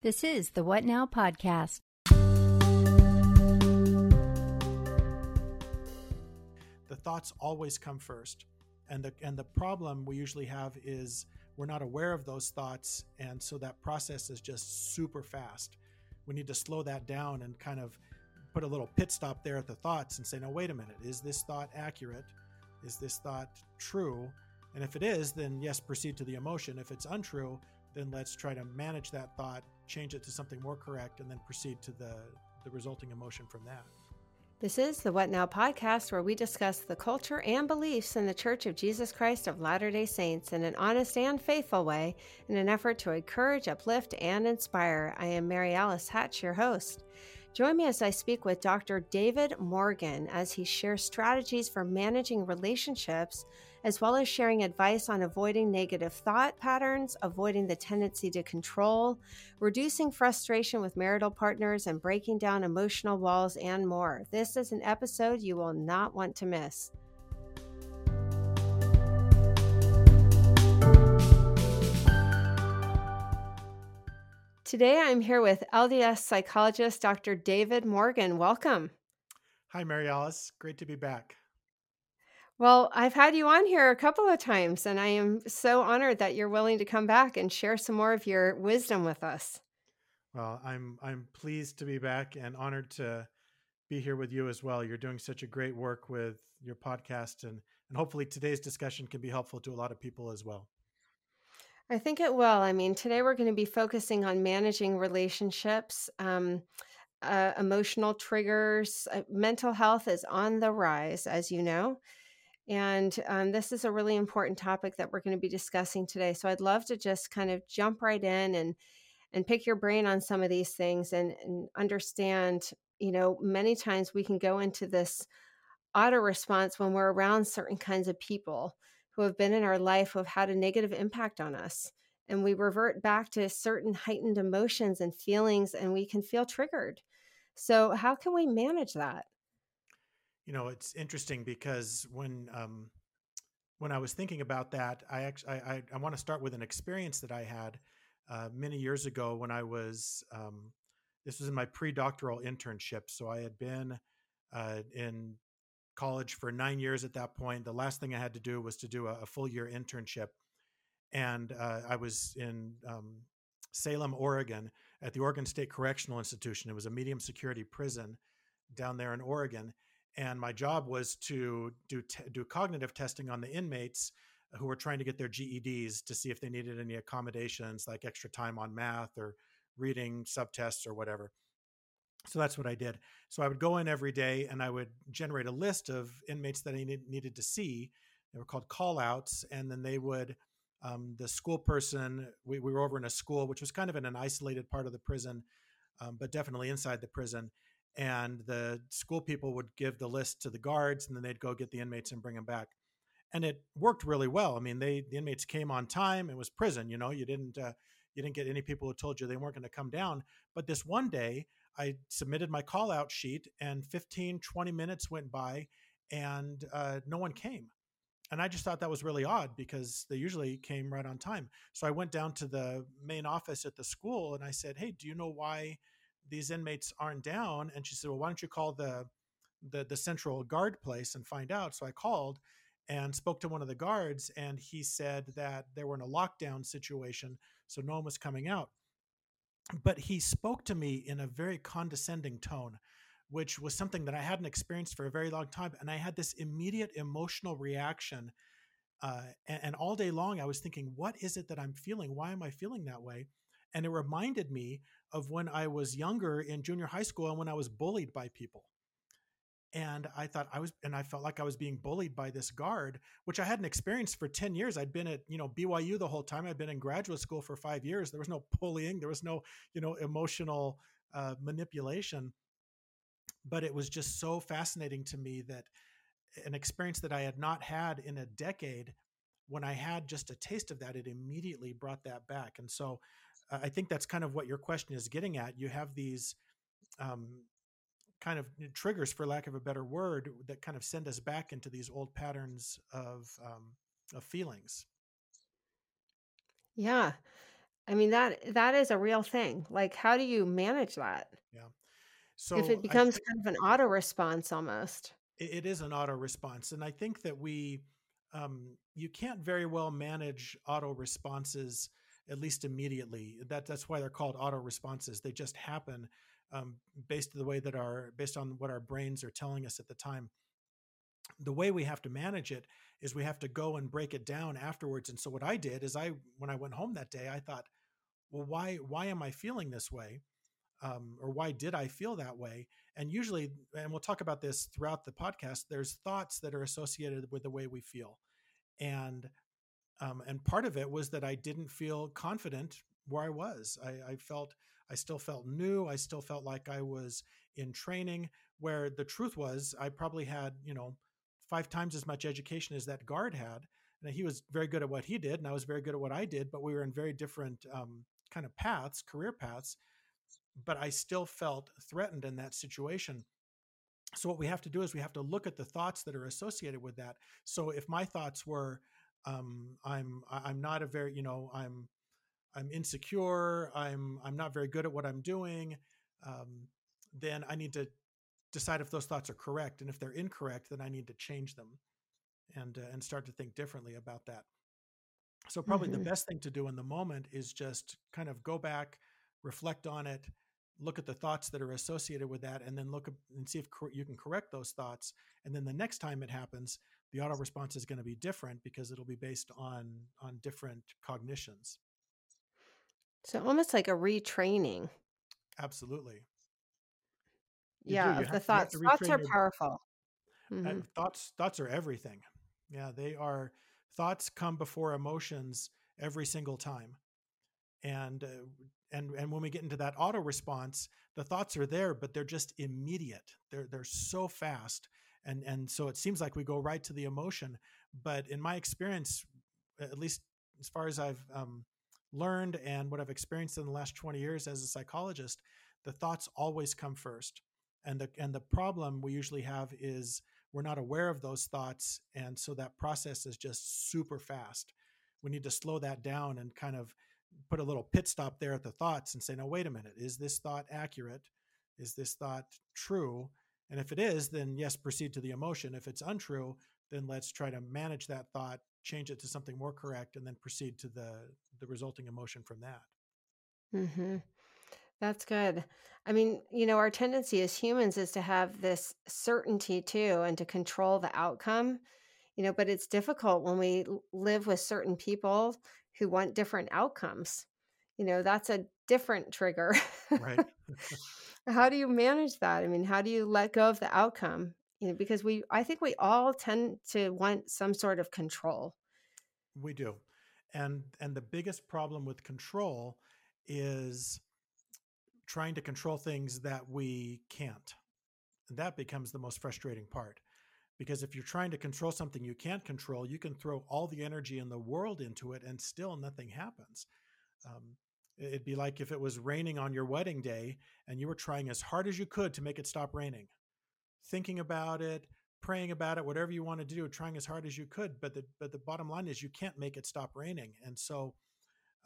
This is the What Now podcast. The thoughts always come first. And the and the problem we usually have is we're not aware of those thoughts and so that process is just super fast. We need to slow that down and kind of put a little pit stop there at the thoughts and say, "No, wait a minute. Is this thought accurate? Is this thought true?" And if it is, then yes, proceed to the emotion. If it's untrue, then let's try to manage that thought, change it to something more correct, and then proceed to the, the resulting emotion from that. This is the What Now podcast, where we discuss the culture and beliefs in the Church of Jesus Christ of Latter day Saints in an honest and faithful way in an effort to encourage, uplift, and inspire. I am Mary Alice Hatch, your host. Join me as I speak with Dr. David Morgan as he shares strategies for managing relationships as well as sharing advice on avoiding negative thought patterns, avoiding the tendency to control, reducing frustration with marital partners, and breaking down emotional walls, and more. This is an episode you will not want to miss. Today I'm here with LDS psychologist Dr. David Morgan. Welcome. Hi, Mary Alice. Great to be back. Well, I've had you on here a couple of times, and I am so honored that you're willing to come back and share some more of your wisdom with us. Well, I'm I'm pleased to be back and honored to be here with you as well. You're doing such a great work with your podcast, and and hopefully today's discussion can be helpful to a lot of people as well. I think it will. I mean, today we're going to be focusing on managing relationships. Um, uh, emotional triggers, uh, mental health is on the rise, as you know. And um, this is a really important topic that we're going to be discussing today. So I'd love to just kind of jump right in and and pick your brain on some of these things and, and understand. You know, many times we can go into this auto response when we're around certain kinds of people who have been in our life who have had a negative impact on us. And we revert back to certain heightened emotions and feelings, and we can feel triggered. So, how can we manage that? You know, it's interesting because when um, when I was thinking about that, I actually I, I, I want to start with an experience that I had uh, many years ago when I was um, this was in my pre-doctoral internship. So I had been uh, in college for nine years at that point. The last thing I had to do was to do a, a full year internship, and uh, I was in um, Salem, Oregon, at the Oregon State Correctional Institution. It was a medium security prison down there in Oregon and my job was to do do cognitive testing on the inmates who were trying to get their GEDs to see if they needed any accommodations like extra time on math or reading subtests or whatever. So that's what I did. So I would go in every day and I would generate a list of inmates that I need, needed to see. They were called call outs. And then they would, um, the school person, we, we, were over in a school, which was kind of in an isolated part of the prison, um, but definitely inside the prison and the school people would give the list to the guards and then they'd go get the inmates and bring them back and it worked really well i mean they the inmates came on time it was prison you know you didn't uh, you didn't get any people who told you they weren't going to come down but this one day i submitted my call out sheet and 15 20 minutes went by and uh, no one came. And i just thought that was really odd because they usually came right on time. So i went down to the main office at the school and i said hey do you know why these inmates aren't down? And she said well why don't you call the the, the central guard place and find out? So i called and spoke to one of the guards and he said that they were in a lockdown situation so no one was coming out but he spoke to me in a very condescending tone which was something that i hadn't experienced for a very long time and i had this immediate emotional reaction uh, and, and all day long i was thinking what is it that i'm feeling why am i feeling that way and it reminded me of when I was younger in junior high school and when I was bullied by people. And I thought I was, and I felt like I was being bullied by this guard, which I hadn't experienced for 10 years. I'd been at, you know, BYU the whole time. I'd been in graduate school for five years. There was no bullying, there was no, you know, emotional uh, manipulation. But it was just so fascinating to me that an experience that I had not had in a decade, when I had just a taste of that, it immediately brought that back. And so I think that's kind of what your question is getting at. You have these um, kind of triggers, for lack of a better word, that kind of send us back into these old patterns of um, of feelings. Yeah. I mean, that that is a real thing. Like, how do you manage that? Yeah. So if it becomes kind of an auto response almost. it, it is an auto response, and I think that we um, you can't very well manage auto responses at least immediately. That that's why they're called auto responses. They just happen um, based the way that our based on what our brains are telling us at the time. The way we have to manage it is we have to go and break it down afterwards. And so what I did is I when I went home that day, I thought, well, why why am I feeling this way? um, or why did I feel that way? And usually, and we'll talk about this throughout the podcast. There's thoughts that are associated with the way we feel, and um, and part of it was that I didn't feel confident where I was. I, I felt I still felt new. I still felt like I was in training. Where the truth was, I probably had you know five times as much education as that guard had. And he was very good at what he did, and I was very good at what I did, but we were in very different um, kind of paths, career paths but I still felt threatened in that situation. So what we have to do is we have to look at the thoughts that are associated with that. So if my thoughts were, um, I'm I'm not a very you know I'm I'm insecure, I'm I'm not very good at what I'm doing, um, then I need to decide if those thoughts are correct, and if they're incorrect, then I need to change them and uh, and start to think differently about that. So probably the Mhm. best thing to do in the moment is just kind of go back, reflect on it, look at the thoughts that are associated with that, and then look and see if cor- you can correct those thoughts. And then the next time it happens, the auto response is going to be different because it'll be based on on different cognitions. So almost like a retraining. Absolutely, you. Yeah, of the have you have to thoughts. Thoughts are your powerful. Mhm. thoughts. Thoughts are everything. Yeah, they are. Thoughts come before emotions every single time and uh, and and when we get into that auto response the thoughts are there but they're just immediate they're they're so fast and and so it seems like we go right to the emotion but in my experience at least as far as i've um, learned and what i've experienced in the last 20 years as a psychologist the thoughts always come first and the and the problem we usually have is we're not aware of those thoughts and so that process is just super fast we need to slow that down and kind of put a little pit stop there at the thoughts and say, no, wait a minute, is this thought accurate? Is this thought true? And if it is, then yes, proceed to the emotion. If it's untrue, then let's try to manage that thought, change it to something more correct, and then proceed to the the resulting emotion from that. Mhm. That's good. I mean, you know, our tendency as humans is to have this certainty too and to control the outcome, you know, but it's difficult when we live with certain people who want different outcomes. You know, that's a different trigger. Right. How do you manage that? I mean, how do you let go of the outcome? You know, because we, I think we all tend to want some sort of control. we do. And and the biggest problem with control is trying to control things that we can't. And that becomes the most frustrating part. Because if you're trying to control something you can't control, you can throw all the energy in the world into it and still nothing happens. Um, it'd be like if it was raining on your wedding day and you were trying as hard as you could to make it stop raining, thinking about it, praying about it, whatever you want to do, trying as hard as you could. But the but the bottom line is you can't make it stop raining. And so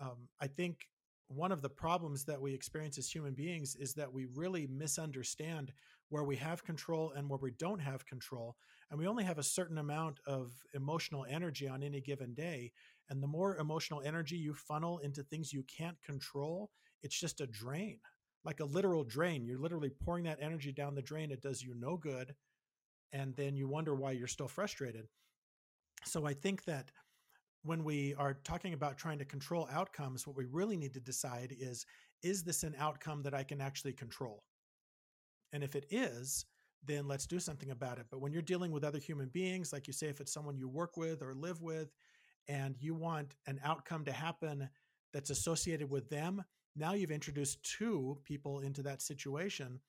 um, I think one of the problems that we experience as human beings is that we really misunderstand where we have control and where we don't have control. And we only have a certain amount of emotional energy on any given day. And the more emotional energy you funnel into things you can't control, it's just a drain, like a literal drain. You're literally pouring that energy down the drain. It does you no good. And then you wonder why you're still frustrated. So I think that when we are talking about trying to control outcomes, what we really need to decide is is this an outcome that I can actually control? And if it is, then let's do something about it. But when you're dealing with other human beings, like you say, if it's someone you work with or live with, and you want an outcome to happen that's associated with them, now you've introduced two people into that situation.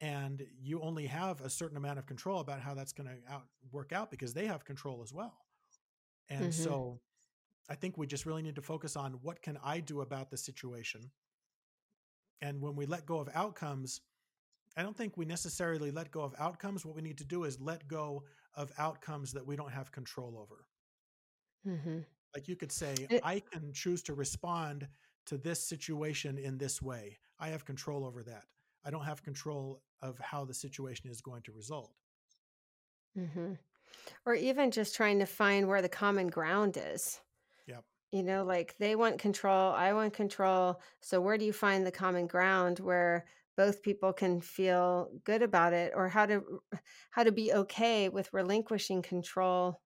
And you only have a certain amount of control about how that's going to out, work out because they have control as well. And hmm so I think we just really need to focus on what can I do about the situation. And when we let go of outcomes, I don't think we necessarily let go of outcomes. What we need to do is let go of outcomes that we don't have control over. hmm Like you could say, It, I can choose to respond to this situation in this way. I have control over that. I don't have control of how the situation is going to result. Mm-hmm. Or even just trying to find where the common ground is. Yep. You know, like they want control, I want control. So where do you find the common ground where both people can feel good about it or how to how to be okay with relinquishing control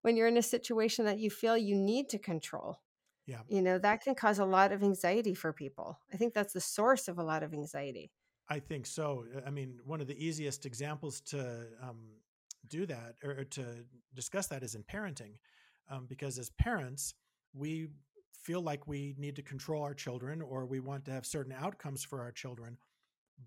when you're in a situation that you feel you need to control? Yeah. You know, that can cause a lot of anxiety for people. I think that's the source of a lot of anxiety. I think so. Uh, I mean, one of the easiest examples to um, do that or, or to discuss that is in parenting, um, because as parents, we feel like we need to control our children or we want to have certain outcomes for our children.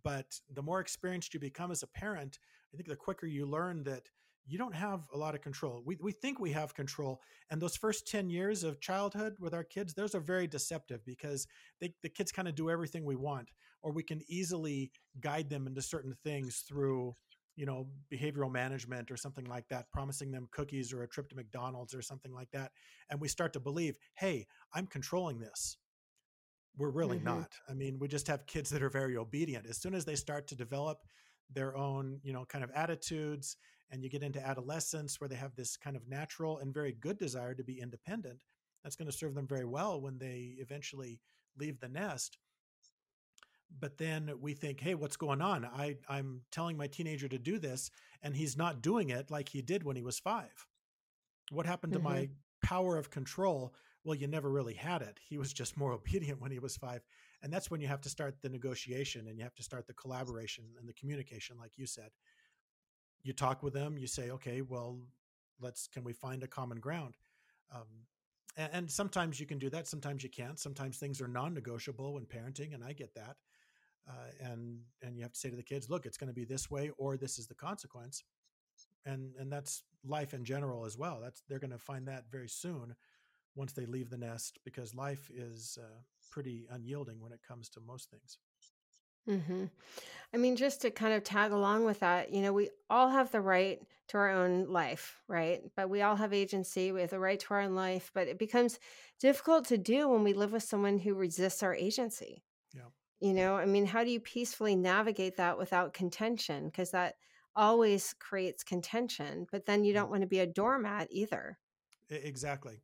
But the more experienced you become as a parent, I think the quicker you learn that you don't have a lot of control. We, we think we have control. And those first 10 years of childhood with our kids, those are very deceptive because they, the kids kind of do everything we want, or we can easily guide them into certain things through, you know, behavioral management or something like that, promising them cookies or a trip to McDonald's or something like that. And we start to believe, hey, I'm controlling this. We're really hmm not. I mean, we just have kids that are very obedient. As soon as they start to develop their own, you know, kind of attitudes and you get into adolescence where they have this kind of natural and very good desire to be independent that's going to serve them very well when they eventually leave the nest. But then we think hey what's going on? I i'm telling my teenager to do this and he's not doing it like he did when he was 5 what happened to hmm my power of control? Well you never really had it. He was just more obedient when he was 5 and that's when you have to start the negotiation and you have to start the collaboration and the communication like you said. You talk with them you say okay well let's can we find a common ground? Um, and, and sometimes you can do that sometimes you can't. Sometimes things are non-negotiable when parenting and i get that uh, and and you have to say to the kids look it's going to be this way or this is the consequence. And and that's life in general as well. That's they're going to find that very soon once they leave the nest because life is uh, pretty unyielding when it comes to most things hmm I mean, just to kind of tag along with that, you know, we all have the right to our own life, right? But we all have agency. We have the right to our own life, but it becomes difficult to do when we live with someone who resists our agency. yeah You know, I mean, how do you peacefully navigate that without contention? Because that always creates contention, but then you don't want to be a doormat either. Exactly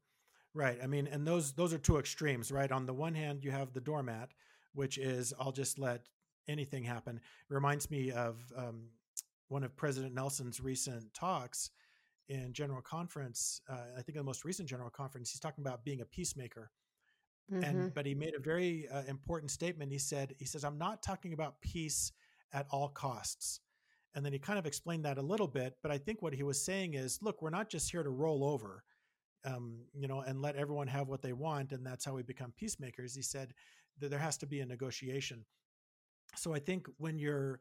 Right. I mean, and those those are two extremes, right? On the one hand, you have the doormat, which is I'll just let anything happen. It reminds me of um, one of President Nelson's recent talks in General Conference. Uh, I think the most recent General Conference, he's talking about being a peacemaker, hmm and but he made a very uh, important statement. He said, he says, I'm not talking about peace at all costs. And then he kind of explained that a little bit, but I think what he was saying is, look, we're not just here to roll over um, you know, and let everyone have what they want, and that's how we become peacemakers. He said that there has to be a negotiation. So I think when you're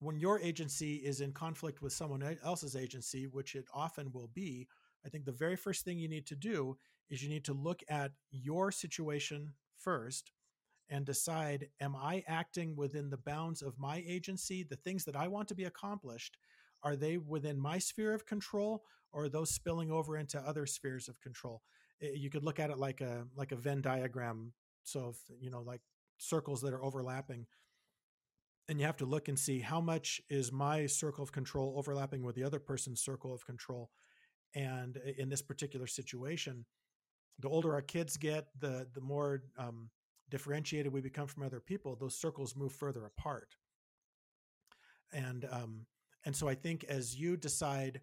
when your agency is in conflict with someone else's agency, which it often will be, I think the very first thing you need to do is you need to look at your situation first and decide am I acting within the bounds of my agency? The things that I want to be accomplished, are they within my sphere of control or those spilling over into other spheres of control? Eh, You could look at it like a like a Venn diagram. So if, you know, like circles that are overlapping and you have to look and see how much is my circle of control overlapping with the other person's circle of control. And in this particular situation, the older our kids get, the the more um, differentiated we become from other people. Those circles move further apart, and um, and so I think as you decide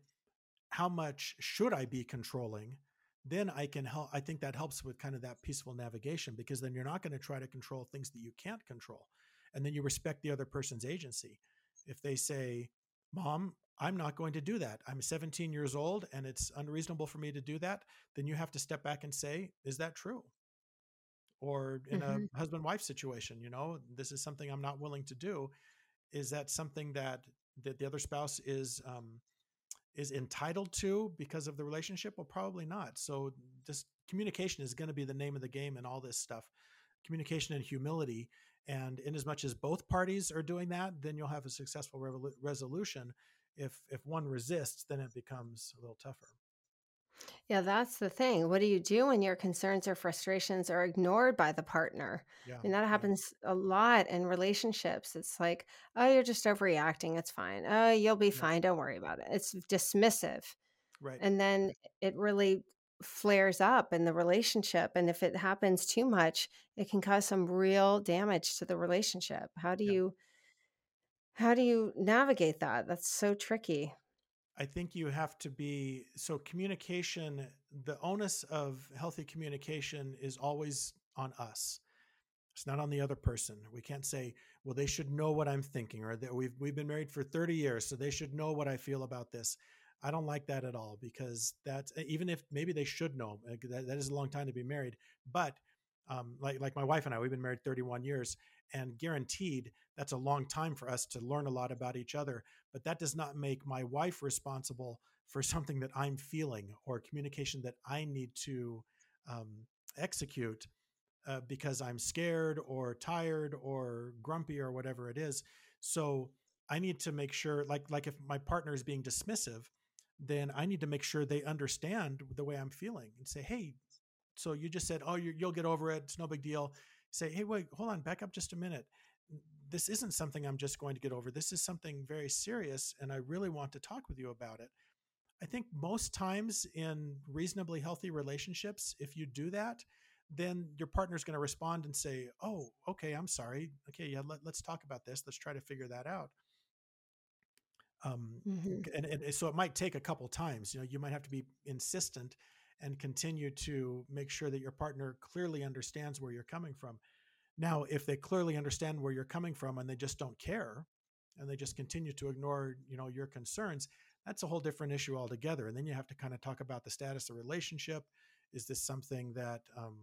how much should I be controlling, then I can help. I think that helps with kind of that peaceful navigation because then you're not going to try to control things that you can't control, and then you respect the other person's agency. If they say, "Mom," I'm not going to do that. I'm 17 years old and it's unreasonable for me to do that. Then you have to step back and say, is that true? or in a hmm husband wife situation you know this is something i'm not willing to do is that something that that the other spouse is um is entitled to because of the relationship? Well probably not. So just communication is going to be the name of the game in all this stuff. Communication and humility and in as much as both parties are doing that then you'll have a successful resolution. If if one resists then it becomes a little tougher Yeah, that's the thing. What do you do when your concerns or frustrations are ignored by the partner? I mean, that happens a lot in relationships. It's like, oh, you're just overreacting. It's fine. Oh, you'll be yeah. fine. Don't worry about it. It's dismissive. Right. And then it really flares up in the relationship. And if it happens too much, it can cause some real damage to the relationship. How do Yeah. you how do you navigate that? That's so tricky. I think you have to be so communication, the onus of healthy communication is always on us. It's not on the other person. We can't say, well, they should know what I'm thinking, or that we've we've been married for 30 years, so they should know what I feel about this. I don't like that at all because that's even if maybe they should know. That, that is a long time to be married, but um, like like my wife and I, we've been married 31 years, and guaranteed that's a long time for us to learn a lot about each other. But that does not make my wife responsible for something that I'm feeling or communication that I need to um, execute uh, because I'm scared or tired or grumpy or whatever it is. So I need to make sure, like like if my partner is being dismissive, then I need to make sure they understand the way I'm feeling and say, hey, so you just said, oh, you you'll get over it. It's no big deal. Say, hey, wait, hold on, back up just a minute. This isn't something I'm just going to get over. This is something very serious, and I really want to talk with you about it. I think most times in reasonably healthy relationships, if you do that, then your partner's going to respond and say, "Oh, okay, I'm sorry. Okay, yeah, let, let's talk about this. Let's try to figure that out." Um, hmm and, and so it might take a couple times. You know, you might have to be insistent and continue to make sure that your partner clearly understands where you're coming from. Now, if they clearly understand where you're coming from and they just don't care and they just continue to ignore, you know, your concerns, that's a whole different issue altogether. And then you have to kind of talk about the status of the relationship. Is this something that um,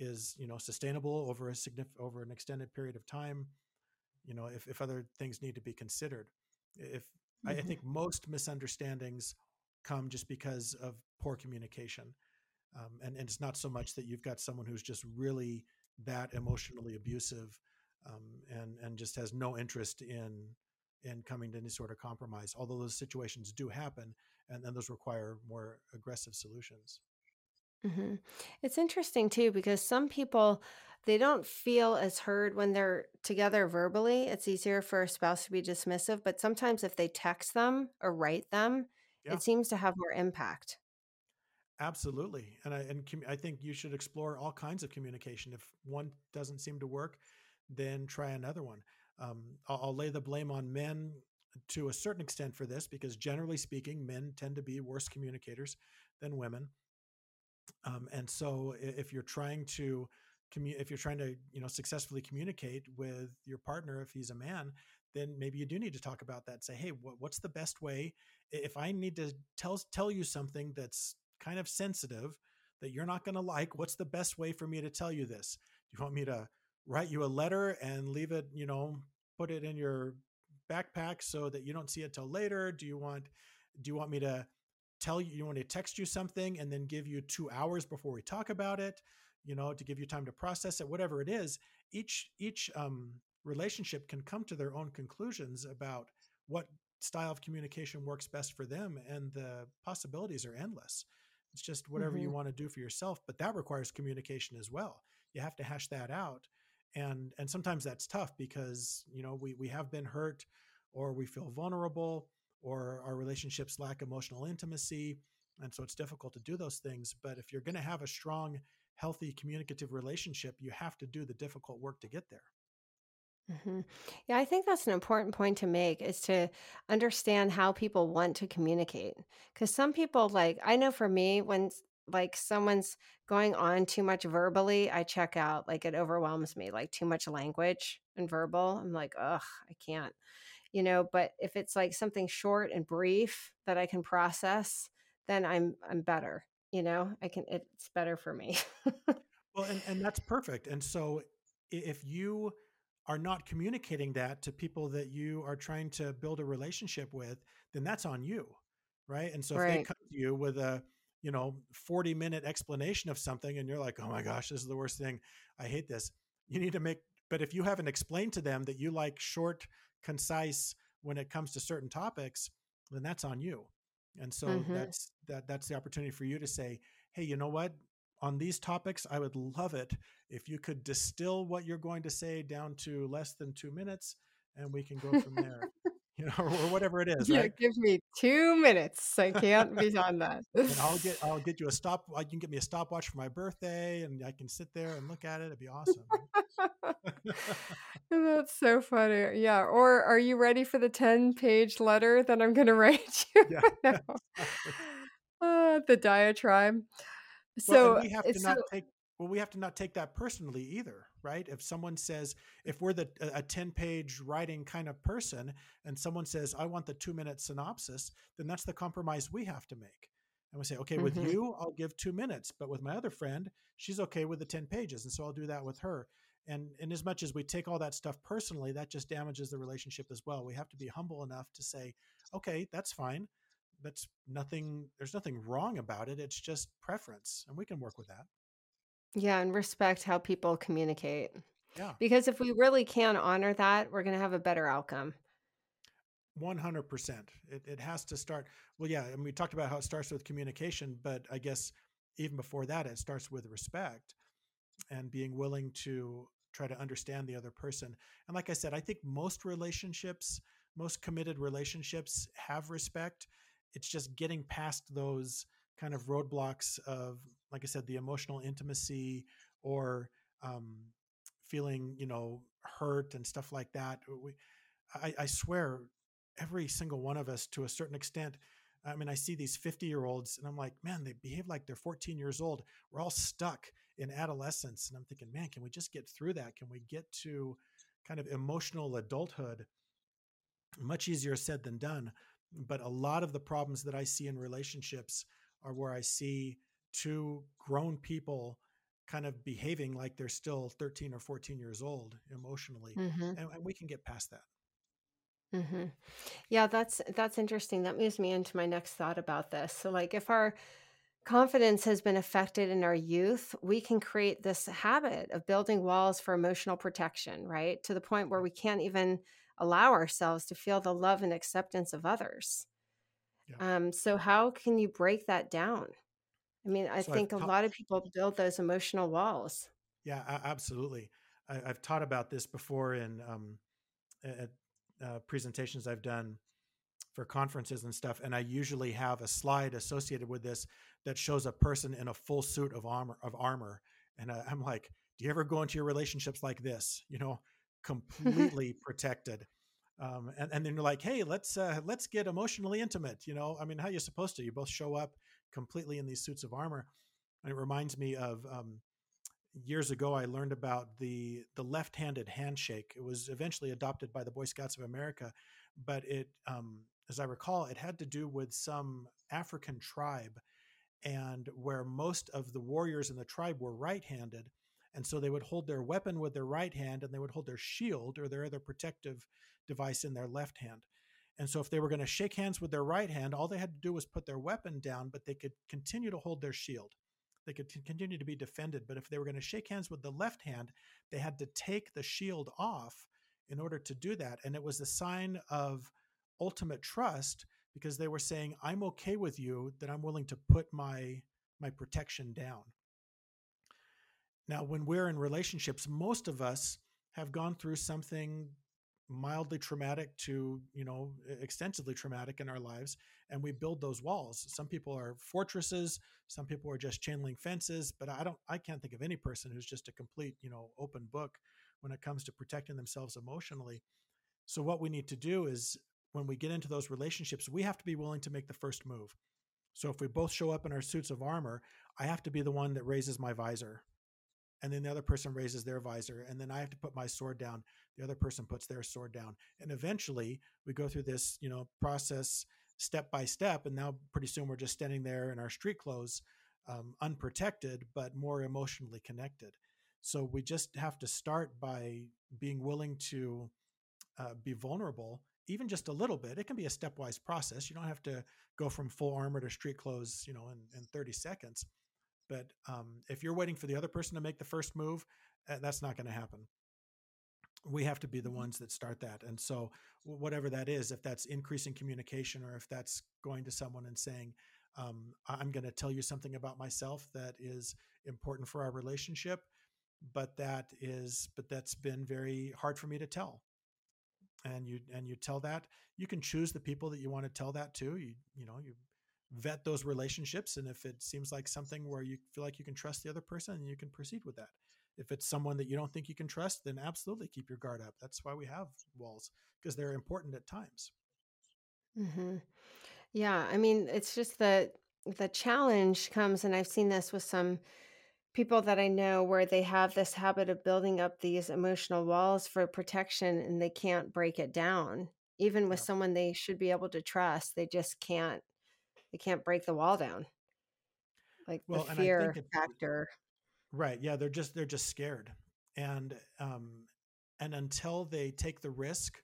is, you know, sustainable over a significant over an extended period of time? You know, if, if other things need to be considered. If I, I hmm think most misunderstandings come just because of poor communication um, and, and it's not so much that you've got someone who's just really that emotionally abusive um, and and just has no interest in in coming to any sort of compromise although those situations do happen and then those require more aggressive solutions hmm It's interesting too because some people they don't feel as heard when they're together verbally. It's easier for a spouse to be dismissive, but sometimes if they text them or write them, yeah it seems to have more impact. Absolutely and i and commu- i think you should explore all kinds of communication. If one doesn't seem to work then try another one. Um, I'll, I'll lay the blame on men to a certain extent for this because generally speaking men tend to be worse communicators than women. Um, and so if you're trying to commu- if you're trying to you know successfully communicate with your partner if he's a man then maybe you do need to talk about that say hey what, what's the best way? If i need to tell tell you something that's kind of sensitive that you're not going to like what's the best way for me to tell you this? Do you want me to write you a letter and leave it you know put it in your backpack so that you don't see it till later? Do you want do you want me to tell you you want to text you something and then give you two hours before we talk about it you know to give you time to process it whatever it is each each um, relationship can come to their own conclusions about what style of communication works best for them and the possibilities are endless it's just whatever you hmm want to do for yourself but that requires communication as well you have to hash that out and and sometimes that's tough because you know we we have been hurt or we feel vulnerable or our relationships lack emotional intimacy. And so it's difficult to do those things. But if you're going to have a strong, healthy, communicative relationship, you have to do the difficult work to get there. Hmm Yeah, I think that's an important point to make is to understand how people want to communicate. Because some people, like, I know for me, when like someone's going on too much verbally, I check out. Like, it overwhelms me, like too much language and verbal. I'm like, ugh, I can't, you know. But if it's like something short and brief that I can process, then I'm I'm better. You know, I can. It's better for me. Well, and, and that's perfect. And so if you are not communicating that to people that you are trying to build a relationship with, then that's on you. Right. And so if they come to you with a, you know, 40 minute explanation of something and you're like, oh my gosh, this is the worst thing. I hate this. You need to make, but if you haven't explained to them that you like short, concise when it comes to certain topics, then that's on you. And so hmm that's that that's the opportunity for you to say, hey, you know what? On these topics, I would love it if you could distill what you're going to say down to less than two minutes, and we can go from there. you know, or whatever it is. Yeah, Right? give me two minutes. I can't be on that. and I'll get I'll get you a stop. You can get me a stopwatch for my birthday, and I can sit there and look at it. It'd be awesome. That's so funny. Yeah. Or are you ready for the 10 page letter that I'm going to write you? yeah. Uh, the diatribe. Well, So, and we have to so not take well, we have to not take that personally either, right? If someone says, if we're the a 10 page writing kind of person, and someone says, I want the two minute synopsis, then that's the compromise we have to make. And we say, okay, with Mhm. you, I'll give two minutes, but with my other friend, she's okay with the 10 pages. And so I'll do that with her. And, and as much as we take all that stuff personally, that just damages the relationship as well. We have to be humble enough to say, okay, that's fine. That's nothing, there's nothing wrong about it. It's just preference. And we can work with that. yeah, and respect how people communicate. Yeah. Because if we really can honor that, we're going to have a better outcome. One hundred percent. It it has to start. Well, yeah, and we talked about how it starts with communication, but I guess even before that, it starts with respect and being willing to try to understand the other person. And like I said, I think most relationships, most committed relationships, have respect. It's just getting past those kind of roadblocks of, like I said, the emotional intimacy or um, feeling, you know, hurt and stuff like that. We, I, I swear every single one of us to a certain extent i mean i see these 50 year olds and i'm like man they behave like they're 14 years old. We're all stuck in adolescence. And i'm thinking man can we just get through that? Can we get to kind of emotional adulthood? Much easier said than done but a lot of the problems that i see in relationships are where i see two grown people kind of behaving like they're still 13 or 14 years old emotionally hmm and, and we can get past that hmm Yeah, that's that's interesting. That moves me into my next thought about this. So, like, if our confidence has been affected in our youth, we can create this habit of building walls for emotional protection, right? To the point where we can't even allow ourselves to feel the love and acceptance of others. Yeah. Um, so, how can you break that down? I mean, I so i've think a lot of people build those emotional walls. Yeah, absolutely. I, I've taught about this before in um, at uh, presentations I've done for conferences and stuff, and I usually have a slide associated with this that shows a person in a full suit of armor. Of armor, and I, I'm like, do you ever go into your relationships like this? You know, completely protected. Um, and, and then you're like, hey, let's uh, let's get emotionally intimate. You know, I mean, how are you supposed to? You both show up completely in these suits of armor, and it reminds me of um, years ago I learned about the the left-handed handshake. It was eventually adopted by the Boy Scouts of America, but it, um, as I recall, it had to do with some African tribe, and where most of the warriors in the tribe were right-handed, and so they would hold their weapon with their right hand, and they would hold their shield or their other protective device in their left hand. And so, if they were going to shake hands with their right hand, all they had to do was put their weapon down, but they could continue to hold their shield they could t- continue to be defended. But if they were going to shake hands with the left hand, they had to take the shield off in order to do that. And it was a sign of ultimate trust because they were saying, I'm okay with you, that I'm willing to put my my protection down. Now, when we're in relationships, most of us have gone through something mildly traumatic to you know extensively traumatic in our lives and we build those walls. Some people are fortresses some people are just chain link fences but i don't i can't think of any person who's just a complete you know open book when it comes to protecting themselves emotionally. So what we need to do is when we get into those relationships we have to be willing to make the first move. So if we both show up in our suits of armor i have to be the one that raises my visor and then the other person raises their visor and then i have to put my sword down the other person puts their sword down and eventually we go through this you know process step by step and now pretty soon we're just standing there in our street clothes um, unprotected but more emotionally connected. So we just have to start by being willing to uh, be vulnerable even just a little bit it can be a stepwise process you don't have to go from full armor to street clothes you know in, in 30 seconds but um, if you're waiting for the other person to make the first move uh, that's not going to happen we have to be the ones that start that and so whatever that is if that's increasing communication or if that's going to someone and saying Um, I'm going to tell you something about myself that is important for our relationship, but that is, but that's been very hard for me to tell. And you and you tell that you can choose the people that you want to tell that to. You you know you vet those relationships, and if it seems like something where you feel like you can trust the other person, you can proceed with that. If it's someone that you don't think you can trust, then absolutely keep your guard up. That's why we have walls because they're important at times. hmm Yeah, I mean, it's just that the challenge comes, and I've seen this with some people that I know where they have this habit of building up these emotional walls for protection and they can't break it down. Even with Yeah. someone they should be able to trust, they just can't they can't break the wall down. Like the Well, and I think fear factor. right. Yeah, they're just they're just scared, and um, and until they take the risk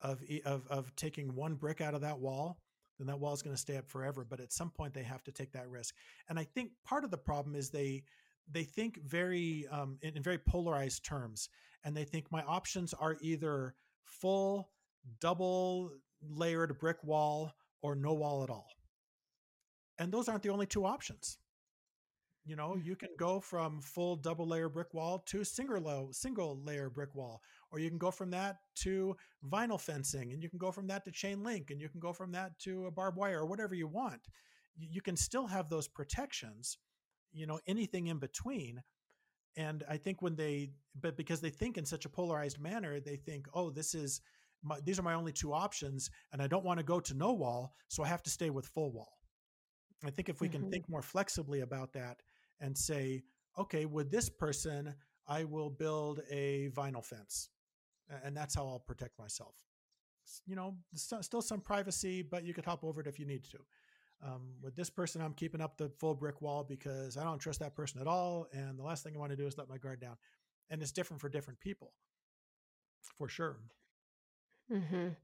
of of of taking one brick out of that wall, then that wall is going to stay up forever. But at some point, they have to take that risk. And I think part of the problem is they they think very um, in, in very polarized terms, and they think my options are either full double layered brick wall or no wall at all. And those aren't the only two options. You know Mm. you can go from full double layer brick wall to single low single layer brick wall or you can go from that to vinyl fencing and you can go from that to chain link and you can go from that to a barbed wire or whatever you want. You, you can still have those protections you know anything in between and i think when they but because they think in such a polarized manner they think oh this is my, these are my only two options and i don't want to go to no wall so i have to stay with full wall I think if we can Mhm. think more flexibly about that and say, okay, with this person, I will build a vinyl fence, and that's how I'll protect myself. You know, st- still some privacy, but you could hop over it if you need to. Um, with this person, I'm keeping up the full brick wall because I don't trust that person at all, and the last thing I want to do is let my guard down. And it's different for different people, for sure. Mhm.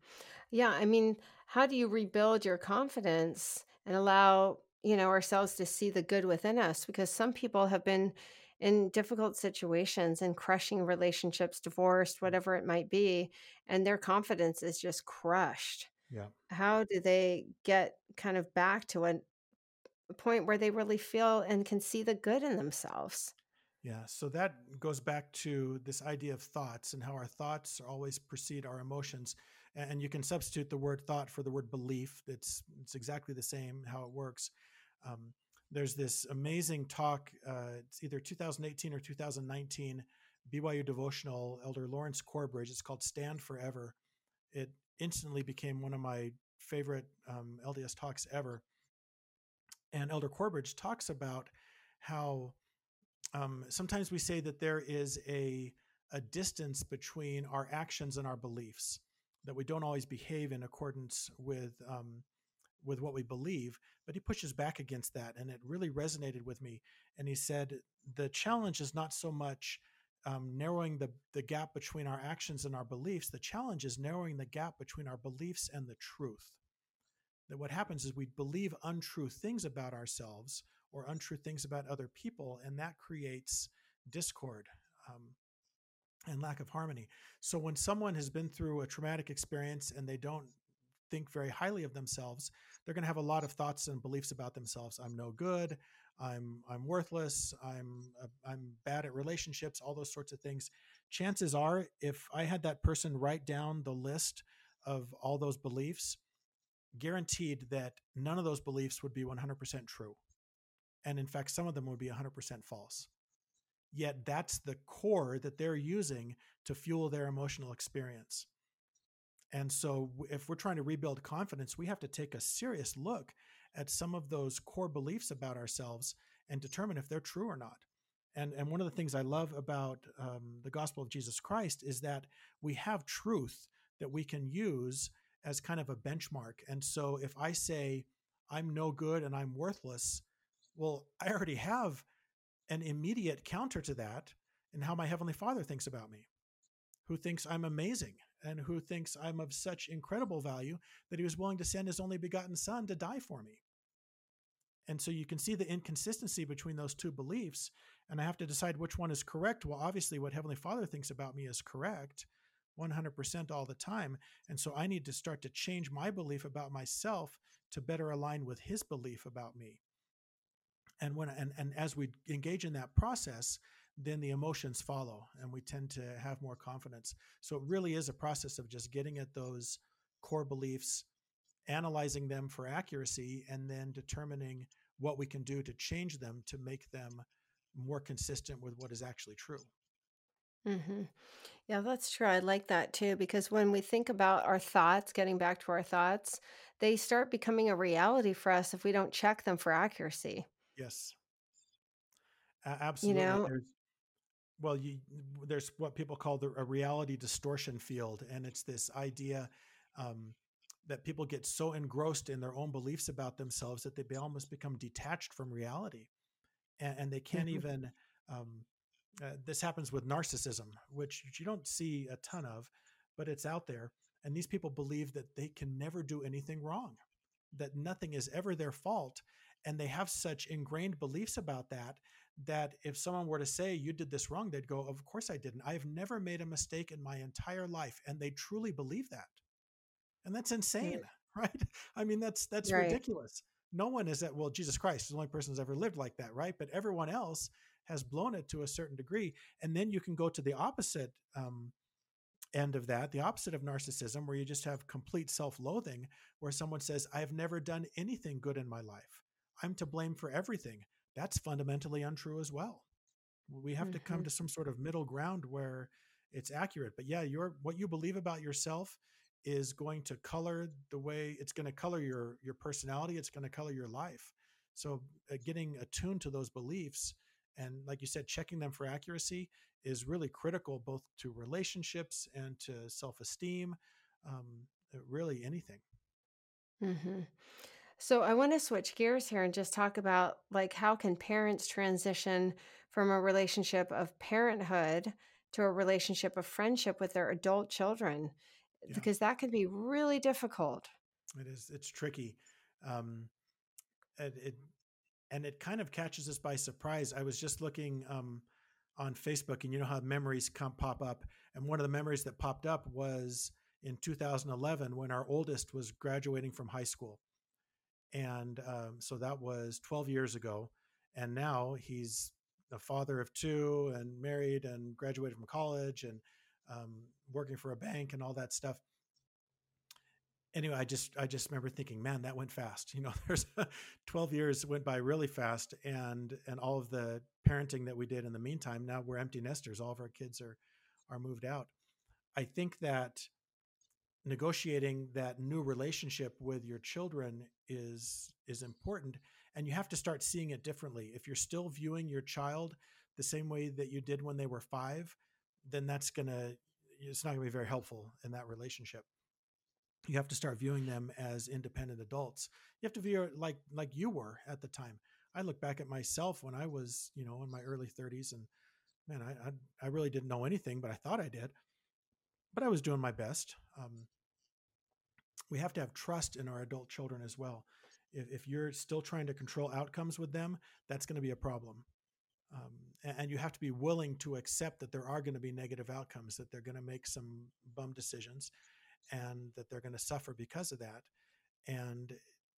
Yeah, I mean, how do you rebuild your confidence and allow, you know, ourselves to see the good within us? Because some people have been in difficult situations and crushing relationships, divorced, mm. whatever it might be, and their confidence is just crushed. Yeah. How do they get kind of back to a a point where they really feel and can see the good in themselves? Yeah, so that goes back to this idea of thoughts and how our thoughts always precede our emotions. And you can substitute the word thought for the word belief. It's it's exactly the same how it works. Um, there's this amazing talk. Uh, it's either 2018 or 2019 BYU devotional. Elder Lawrence Corbridge. It's called "Stand Forever." It instantly became one of my favorite um, LDS talks ever. And Elder Corbridge talks about how um, sometimes we say that there is a a distance between our actions and our beliefs that we don't always behave in accordance with um, with what we believe but he pushes back against that and it really resonated with me and he said the challenge is not so much um, narrowing the, the gap between our actions and our beliefs the challenge is narrowing the gap between our beliefs and the truth that what happens is we believe untrue things about ourselves or untrue things about other people, and that creates discord um, and lack of harmony. So when someone has been through a traumatic experience and they don't think very highly of themselves, they're going to have a lot of thoughts and beliefs about themselves. I'm no good. I'm I'm worthless. I'm uh, I'm bad at relationships. All those sorts of things. Chances are, if I had that person write down the list of all those beliefs, guaranteed that none of those beliefs would be 100% true. And in fact, some of them would be 100% false. Yet that's the core that they're using to fuel their emotional experience. And so, if we're trying to rebuild confidence, we have to take a serious look at some of those core beliefs about ourselves and determine if they're true or not. And, and one of the things I love about um, the gospel of Jesus Christ is that we have truth that we can use as kind of a benchmark. And so, if I say, I'm no good and I'm worthless, well, I already have an immediate counter to that in how my Heavenly Father thinks about me who thinks I'm amazing and who thinks I'm of such incredible value that he was willing to send his only begotten son to die for me. And so you can see the inconsistency between those two beliefs. And I have to decide which one is correct. Well, obviously, what Heavenly Father thinks about me is correct 100% all the time. And so I need to start to change my belief about myself to better align with his belief about me and when and, and as we engage in that process then the emotions follow and we tend to have more confidence so it really is a process of just getting at those core beliefs analyzing them for accuracy and then determining what we can do to change them to make them more consistent with what is actually true hmm Yeah, that's true. I like that too because when we think about our thoughts, getting back to our thoughts, they start becoming a reality for us if we don't check them for accuracy. yes You absolutely know? there's well you there's what people call the, a reality distortion field and it's this idea um, that people get so engrossed in their own beliefs about themselves that they almost become detached from reality and, and they can't hmm even um, uh, this happens with narcissism which you don't see a ton of but it's out there and these people believe that they can never do anything wrong that nothing is ever their fault and they have such ingrained beliefs about that that if someone were to say you did this wrong they'd go of course i didn't. I've never made a mistake in my entire life and they truly believe that. And that's insane right. i mean that's that's Right. ridiculous. No one is that well jesus christ is the only person who's ever lived like that right? But everyone else has blown it to a certain degree. And then you can go to the opposite um, end of that, the opposite of narcissism, where you just have complete self loathing, where someone says, I've never done anything good in my life. I'm to blame for everything. That's fundamentally untrue as well. We have to come hmm to some sort of middle ground where it's accurate. But yeah, your what you believe about yourself is going to color the way it's going to color your your personality. It's going to color your life. So uh, getting attuned to those beliefs and, like you said, checking them for accuracy is really critical both to relationships and to self esteem. Um, really, anything. hmm So I want to switch gears here and just talk about like how can parents transition from a relationship of parenthood to a relationship of friendship with their adult children Yeah, because that can be really difficult. it is. It's tricky. Um, and it and it kind of catches us by surprise. I was just looking um, on Facebook, and you know how memories come pop up, and one of the memories that popped up was in 2011 when our oldest was graduating from high school, and um, so that was 12 years ago, and now he's a father of two and married and graduated from college and um, working for a bank and all that stuff anyway, I just I just remember thinking, man, that went fast. You know, there's 12 years went by really fast, and and all of the parenting that we did in the meantime. Now we're empty nesters. All of our kids are are moved out. I think that negotiating that new relationship with your children is is important, and you have to start seeing it differently. If you're still viewing your child the same way that you did when they were five, then that's gonna it's not gonna be very helpful in that relationship. You have to start viewing them as independent adults. You have to view like like you were at the time. I look back at myself when i was you know in my early 30s and man i i, I really didn't know anything but i thought i did. But i was doing my best um, we have to have trust in our adult children as well if, if you're still trying to control outcomes with them that's going to be a problem um, a- and you have to be willing to accept that there are going to be negative outcomes that they're going to make some bum decisions and that they're going to suffer because of that. And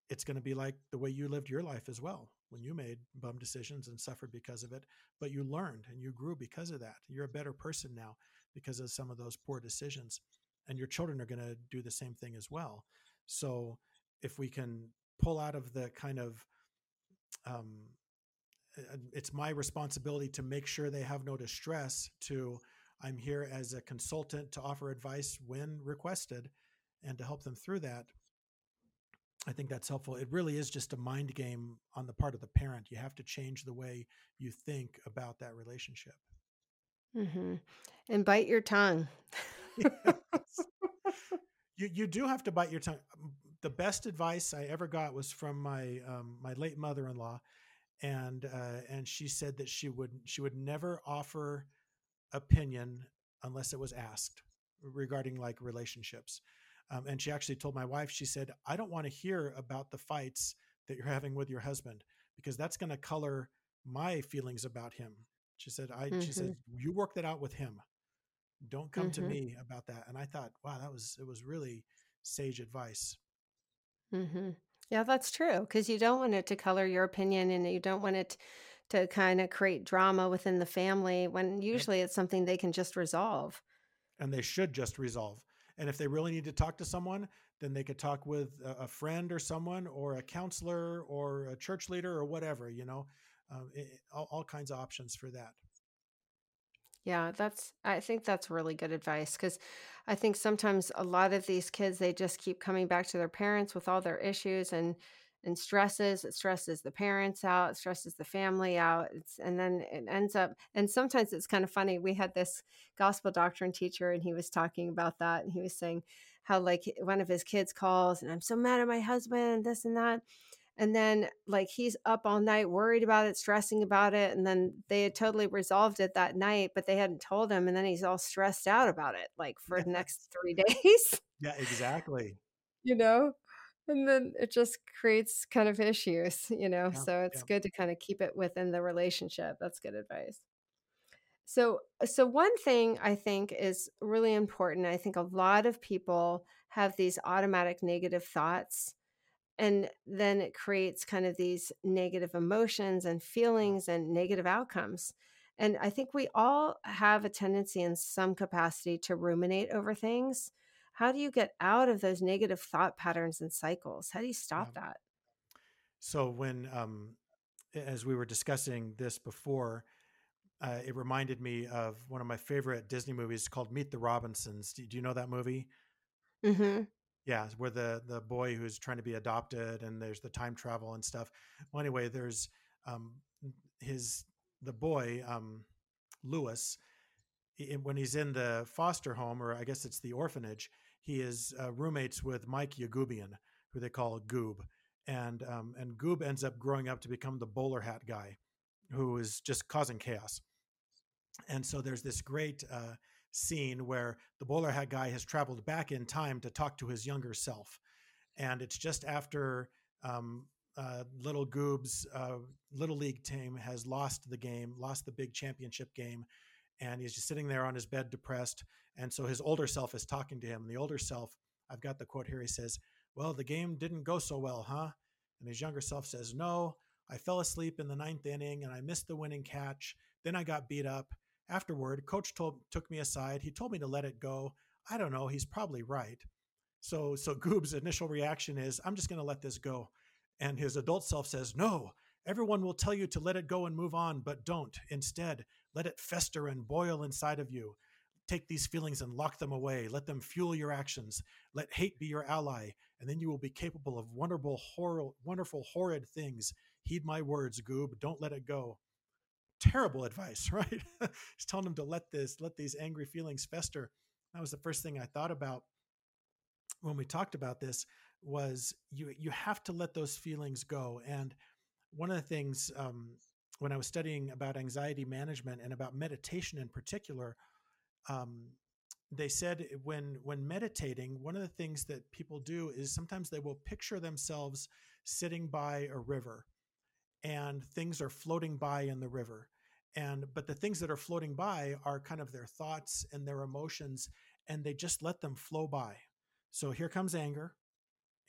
it's going to be like the way you lived your life as well when you made bum decisions and suffered because of it, but you learned and you grew because of that. You're a better person now because of some of those poor decisions. And your children are going to do the same thing as well. So if we can pull out of the kind of um, it's my responsibility to make sure they have no distress to i'm here as a consultant to offer advice when requested and to help them through that i think that's helpful it really is just a mind game on the part of the parent you have to change the way you think about that relationship hmm And bite your tongue. you you do have to bite your tongue the best advice i ever got was from my um, my late mother-in-law and uh, and she said that she would she would never offer opinion unless it was asked regarding like relationships. Um, and she actually told my wife, she said, I don't want to hear about the fights that you're having with your husband because that's going to color my feelings about him. She said, I, she hmm said, you work that out with him. Don't come to hmm me about that. And I thought, wow, that was, it was really sage advice. hmm Yeah, that's true because you don't want it to color your opinion and you don't want it to kind of create drama within the family when Yep. usually it's something they can just resolve. And they should just resolve. And if they really need to talk to someone, then they could talk with a, friend or someone or a counselor or a church leader or whatever, you know, um, i all, all kinds of options for that. Yeah, that's I think that's really good advice because I think sometimes a lot of these kids they just keep coming back to their parents with all their issues and and stresses. It stresses the parents out, it stresses the family out. It's and then it ends up and sometimes it's kind of funny. We had this gospel doctrine teacher and he was talking about that and he was saying how like one of his kids calls and I'm so mad at my husband, this and that. And then, like, he's up all night worried about it, stressing about it. And then they had totally resolved it that night, but they hadn't told him. And then he's all stressed out about it, like, for the next three days, Yeah, exactly. you know? And then it just creates kind of issues, you know? Yeah, So it's yeah, good to kind of keep it within the relationship. That's good advice. So, so one thing I think is really important. I think a lot of people have these automatic negative thoughts and then it creates kind of these negative emotions and feelings and negative outcomes. And I think we all have a tendency in some capacity to ruminate over things. How do you get out of those negative thought patterns and cycles? How do you yeah. stop that? So when, um, as we were discussing this before, uh, it reminded me of one of my favorite Disney movies called Meet the Robinsons. Do, do you know that movie? Mm hmm Yeah, where the the boy who's trying to be adopted and there's the time travel and stuff. Well, anyway, there's um, his the boy um, Lewis when he's in the foster home, or I guess it's the orphanage, he is uh, roommates with Mike Yagoobian, who they call Goob, and um, and Goob ends up growing up to become the bowler hat guy, who is just causing chaos. And so there's this great uh, scene where the bowler hat guy has traveled back in time to talk to his younger self, and it's just after um, uh, little Goob's uh, little league team has lost the game, lost the big championship game, and he's just sitting there on his bed depressed. And so his older self is talking to him. And the older self, I've got the quote here. He says, "Well, the game didn't go so well, huh?" And his younger self says, "No, I fell asleep in the ninth inning and I missed the winning catch. Then I got beat up. Afterward, coach told took me aside. He told me to let it go. I don't know. He's probably right." So so Goob's initial reaction is, "I'm just going to let this go," and his adult self says, "No." Everyone will tell you to let it go and move on, but don't. Instead, let it fester and boil inside of you. Take these feelings and lock them away. Let them fuel your actions. Let hate be your ally, and then you will be capable of wonderful, hor- wonderful, horrid things. Heed my words, Goob. Don't let it go. Terrible advice, right? He's telling him to let this, let these angry feelings fester. That was the first thing I thought about when we talked about this. Was you you have to let those feelings go. And one of the things um, when I was studying about anxiety management and about meditation in particular, um, they said when when meditating, one of the things that people do is sometimes they will picture themselves sitting by a river and things are floating by in the river. And but the things that are floating by are kind of their thoughts and their emotions, and they just let them flow by. So here comes anger,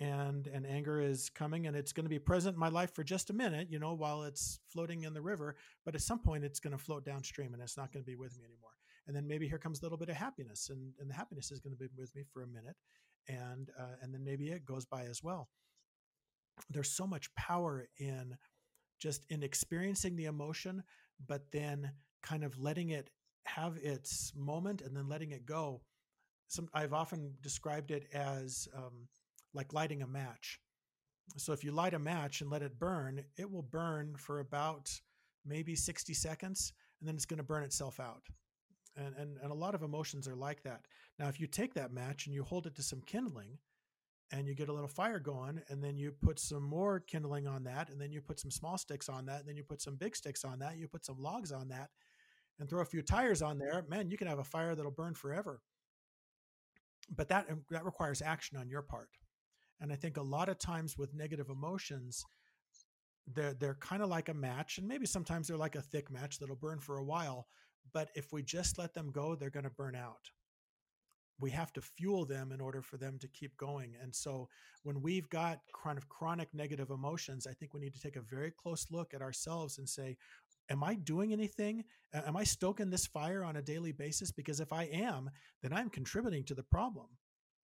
and and anger is coming and it's going to be present in my life for just a minute you know while it's floating in the river but at some point it's going to float downstream and it's not going to be with me anymore and then maybe here comes a little bit of happiness and and the happiness is going to be with me for a minute and uh, and then maybe it goes by as well there's so much power in just in experiencing the emotion but then kind of letting it have its moment and then letting it go some i've often described it as um, like lighting a match so if you light a match and let it burn, it will burn for about maybe 60 seconds and then it's going to burn itself out. And, and, and a lot of emotions are like that. Now, if you take that match and you hold it to some kindling and you get a little fire going, and then you put some more kindling on that, and then you put some small sticks on that, and then you put some big sticks on that, you put some logs on that, and throw a few tires on there, man, you can have a fire that'll burn forever. But that, um, that requires action on your part. And I think a lot of times with negative emotions, they're they're kind of like a match, and maybe sometimes they're like a thick match that'll burn for a while. But if we just let them go, they're going to burn out. We have to fuel them in order for them to keep going. And so when we've got kind of chronic negative emotions, I think we need to take a very close look at ourselves and say, am I doing anything? Am I stoking this fire on a daily basis? Because if I am, then I'm contributing to the problem.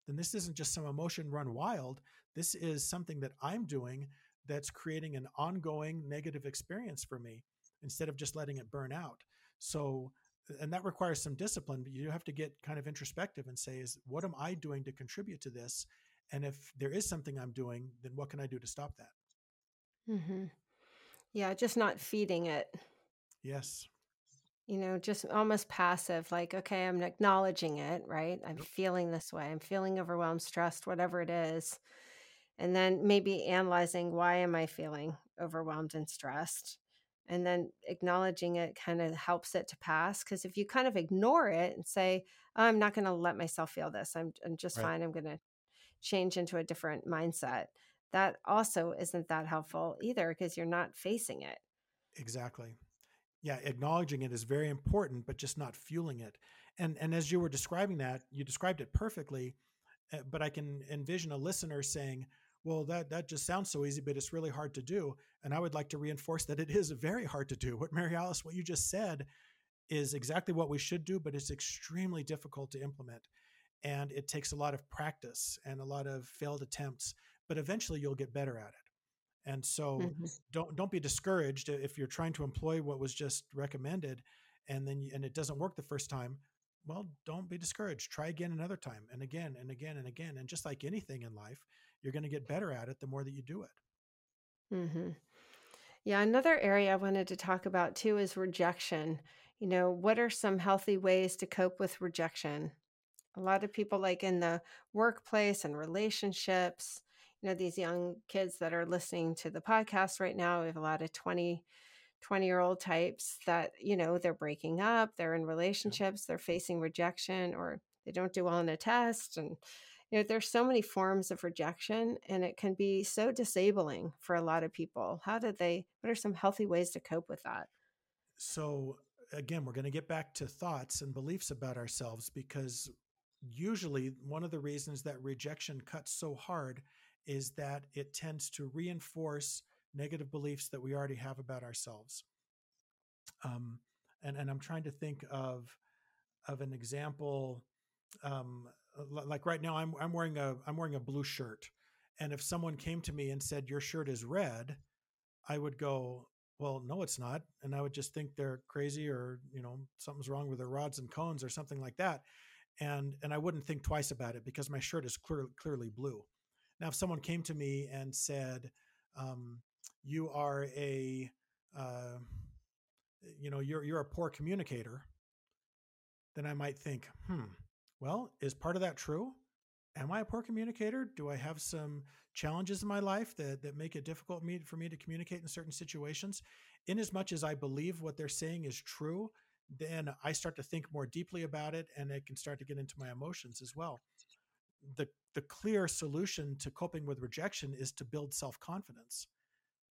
Then this isn't just some emotion run wild. This is something that I'm doing that's creating an ongoing negative experience for me instead of just letting it burn out. So and that requires some discipline but you have to get kind of introspective and say is what am i doing to contribute to this and if there is something i'm doing then what can i do to stop that mm-hmm. Yeah, just not feeding it. yes You know, just almost passive, like, okay, I'm acknowledging it, right? I'm Yep. feeling this way. I'm feeling overwhelmed, stressed, whatever it is. And then maybe analyzing why am I feeling overwhelmed and stressed? And then acknowledging it kind of helps it to pass. Because if you kind of ignore it and say, "Oh, I'm not going to let myself feel this, I'm, I'm just right fine, I'm going to change into a different mindset, that also isn't that helpful either because you're not facing it. exactly yeah acknowledging it is very important but just not fueling it and and as you were describing that you described it perfectly uh, but i can envision a listener saying well that that just sounds so easy but it's really hard to do and i would like to reinforce that it is very hard to do. What mary alice what you just said is exactly what we should do but it's extremely difficult to implement and it takes a lot of practice and a lot of failed attempts but eventually you'll get better at it. And so Mhm. don't don't be discouraged if you're trying to employ what was just recommended and then you, and it doesn't work the first time well don't be discouraged. Try again another time and again and again and again and just like anything in life you're going to get better at it the more that you do it Mhm. Yeah, another area I wanted to talk about too is rejection. You know, what are some healthy ways to cope with rejection? A lot of people, like in the workplace and relationships, you know, these young kids that are listening to the podcast right now, we have a lot of 20, 20 year old types that, you know, they're breaking up, they're in relationships, they're facing rejection, or they don't do well in a test. And, you know, there's so many forms of rejection, and it can be so disabling for a lot of people. How do they, what are some healthy ways to cope with that? so again we're going to get back to thoughts and beliefs about ourselves because usually one of the reasons that rejection cuts so hard is that it tends to reinforce negative beliefs that we already have about ourselves um, and, and i'm trying to think of of an example um, like right now I'm, I'm wearing a i'm wearing a blue shirt. And if someone came to me and said your shirt is red i would go well no it's not. And i would just think they're crazy or you know something's wrong with their rods and cones or something like that. And and i wouldn't think twice about it because my shirt is clear, clearly blue. Now if someone came to me and said um, you are a uh, you know you're you're a poor communicator then I might think, hmm, well, is part of that true? Am I a poor communicator? Do I have some challenges in my life that, that make it difficult me, for me to communicate in certain situations? In as much as I believe what they're saying is true, then I start to think more deeply about it and it can start to get into my emotions as well. The, the clear solution to coping with rejection is to build self confidence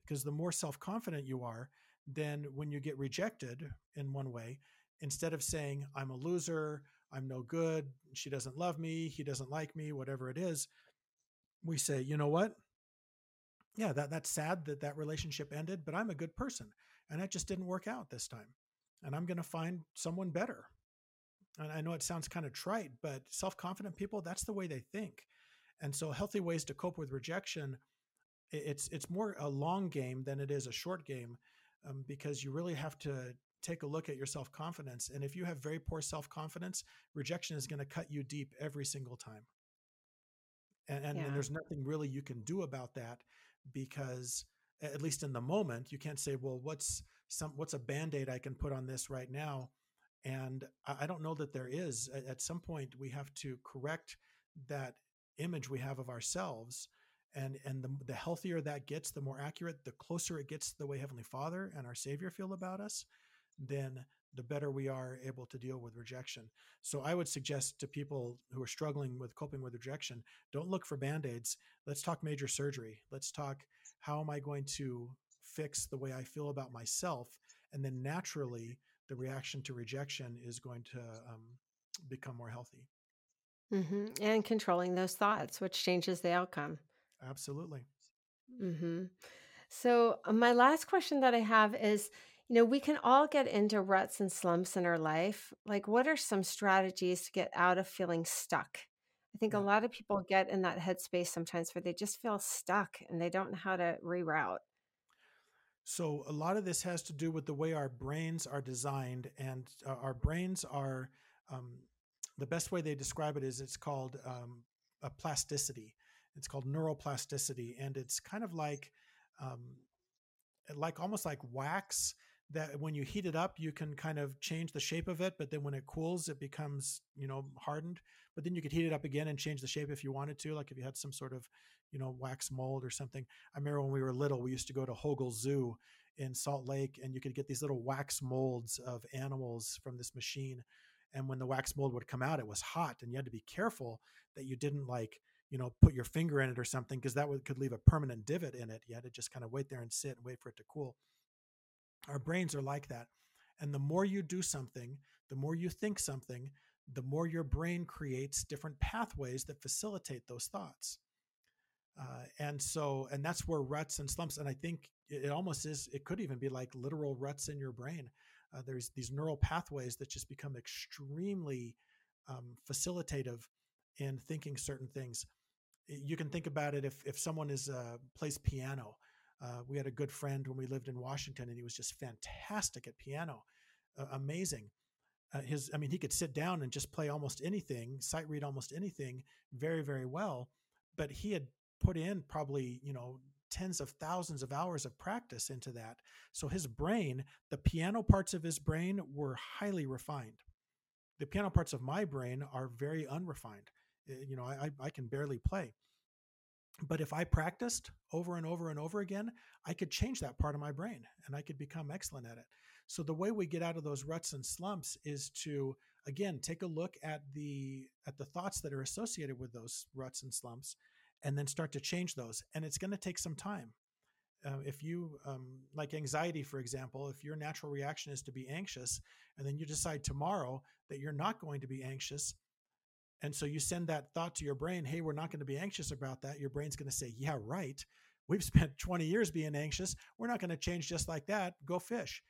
because the more self-confident you are then when you get rejected in one way instead of saying i'm a loser i'm no good she doesn't love me he doesn't like me whatever it is we say you know what? Yeah that that's sad that that relationship ended but i'm a good person and that just didn't work out this time and i'm going to find someone better. And i know it sounds kind of trite but self-confident people that's the way they think and so healthy ways to cope with rejection it's it's more a long game than it is a short game um, because you really have to take a look at your self confidence. And if you have very poor self confidence, rejection is going to cut you deep every single time. And, and and there's nothing really you can do about that because at least in the moment you can't say, well, what's some what's a band aid I can put on this right now? And I, don't know that there is. At, at some point, we have to correct that image we have of ourselves and and the, the healthier that gets the more accurate the closer it gets to the way heavenly father and our savior feel about us then the better we are able to deal with rejection. So i would suggest to people who are struggling with coping with rejection don't look for band-aids. Let's talk major surgery. Let's talk how am i going to fix the way i feel about myself? And then naturally the reaction to rejection is going to um, become more healthy. Hmm And controlling those thoughts, which changes the outcome. Absolutely. hmm So, my last question that I have is you know, we can all get into ruts and slumps in our life. Like, what are some strategies to get out of feeling stuck? I think a lot of people get in that headspace sometimes where they just feel stuck and they don't know how to reroute. So a lot of this has to do with the way our brains are designed, and uh, our brains are um, the best way they describe it is it's called um, a plasticity. It's called neuroplasticity, and it's kind of like um, like almost like wax that when you heat it up you can kind of change the shape of it but then when it cools it becomes you know hardened. But then you could heat it up again and change the shape if you wanted to like if you had some sort of you know wax mold or something. I remember when we were little we used to go to hogle zoo in salt lake and you could get these little wax molds of animals from this machine and when the wax mold would come out it was hot and you had to be careful that you didn't like you know put your finger in it or something because that would, could leave a permanent divot in it you had to just kind of wait there and sit and wait for it to cool our brains are like that. And the more you do something, the more you think something, the more your brain creates different pathways that facilitate those thoughts. Uh, and so, and that's where ruts and slumps, and I think it, almost is, it could even be like literal ruts in your brain. Uh, there's these neural pathways that just become extremely um, facilitative in thinking certain things. You can think about it if, if someone is uh, plays piano uh, we had a good friend when we lived in Washington, and he was just fantastic at piano, uh, amazing. Uh, his, I mean, he could sit down and just play almost anything, sight read almost anything, very, very well. But he had put in probably, you know, tens of thousands of hours of practice into that. So his brain, the piano parts of his brain were highly refined. The piano parts of my brain are very unrefined. Uh, you know, I, I can barely play but if I practiced over and over and over again, I could change that part of my brain and I could become excellent at it. So the way we get out of those ruts and slumps is to again take a look at the at the thoughts that are associated with those ruts and slumps and then start to change those and it's going to take some time uh, if you um, like anxiety for example if your natural reaction is to be anxious and then you decide tomorrow that you're not going to be anxious and so you send that thought to your brain, hey, we're not going to be anxious about that. Your brain's going to say, yeah, right. We've spent 20 years being anxious. We're not going to change just like that. Go fish.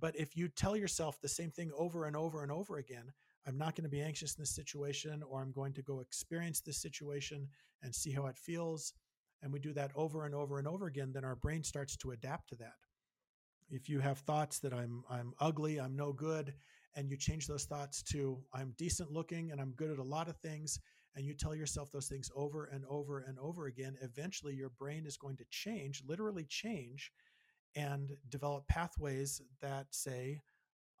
But if you tell yourself the same thing over and over and over again, I'm not going to be anxious in this situation, or I'm going to go experience this situation and see how it feels. And we do that over and over and over again, then our brain starts to adapt to that. If you have thoughts that I'm I'm ugly, I'm no good, and you change those thoughts to I'm decent looking and I'm good at a lot of things and you tell yourself those things over and over and over again, eventually your brain is going to change, literally change, and develop pathways that say,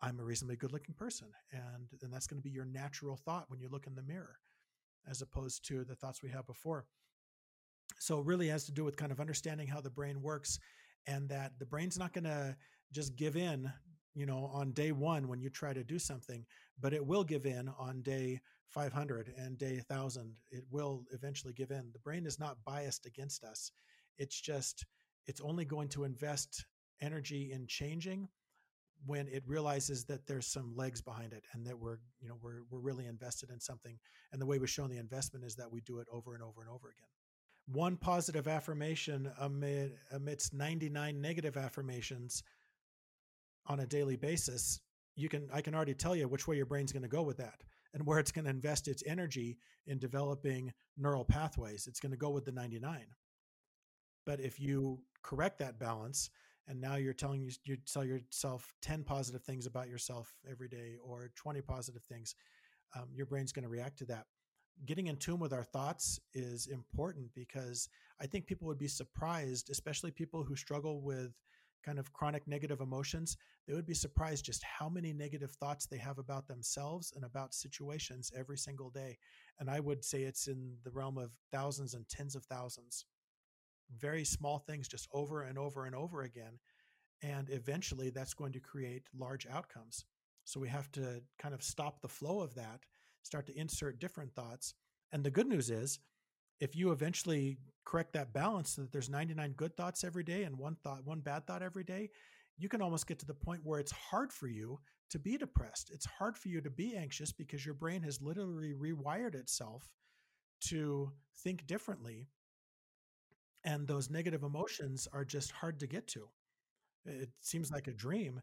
I'm a reasonably good looking person. And then that's going to be your natural thought when you look in the mirror, as opposed to the thoughts we have before. So it really has to do with kind of understanding how the brain works and that the brain's not going to just give in you know, on day one when you try to do something, but it will give in on day 500 and day 1000. It will eventually give in. The brain is not biased against us. It's just, it's only going to invest energy in changing when it realizes that there's some legs behind it and that we're, you know, we're, we're really invested in something. And the way we've shown the investment is that we do it over and over and over again. One positive affirmation amid, amidst 99 negative affirmations on a daily basis, you can I can already tell you which way your brain's going to go with that and where it's going to invest its energy in developing neural pathways. It's going to go with the 99. But if you correct that balance and now you're telling you you tell yourself 10 positive things about yourself every day or 20 positive things, um, your brain's going to react to that. Getting in tune with our thoughts is important because I think people would be surprised, especially people who struggle with kind of chronic negative emotions, they would be surprised just how many negative thoughts they have about themselves and about situations every single day. And I would say it's in the realm of thousands and tens of thousands. Very small things just over and over and over again. And eventually that's going to create large outcomes. So we have to kind of stop the flow of that, start to insert different thoughts. And the good news is, if you eventually correct that balance so that there's 99 good thoughts every day and one thought one bad thought every day you can almost get to the point where it's hard for you to be depressed. It's hard for you to be anxious because your brain has literally rewired itself to think differently. And those negative emotions are just hard to get to. It seems like a dream.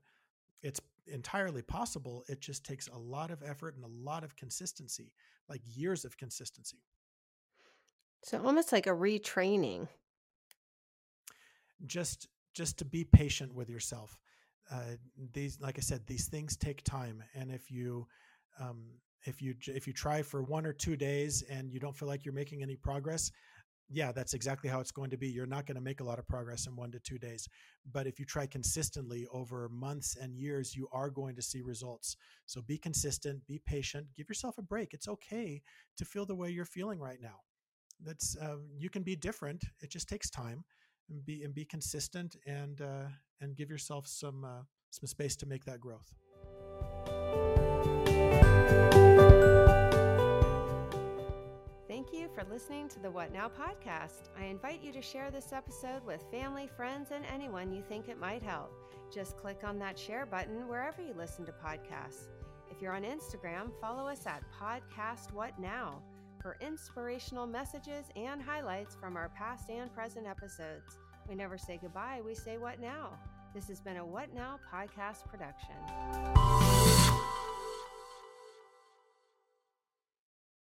It's entirely possible. It just takes a lot of effort and a lot of consistency, like years of consistency. So almost like a retraining. Just just to be patient with yourself. Uh, these, like I said, these things take time, and if you um, if you if you try for one or two days and you don't feel like you're making any progress, yeah, that's exactly how it's going to be. You're not going to make a lot of progress in one to two days. But if you try consistently over months and years, you are going to see results. So be consistent, be patient, give yourself a break. It's okay to feel the way you're feeling right now. That's uh, you can be different. It just takes time, and be and be consistent, and uh, and give yourself some uh, some space to make that growth. Thank you for listening to the What Now podcast. I invite you to share this episode with family, friends, and anyone you think it might help. Just click on that share button wherever you listen to podcasts. If you're on Instagram, follow us at Podcast What Now for inspirational messages and highlights from our past and present episodes. We never say goodbye, we say what now. This has been a What Now podcast production.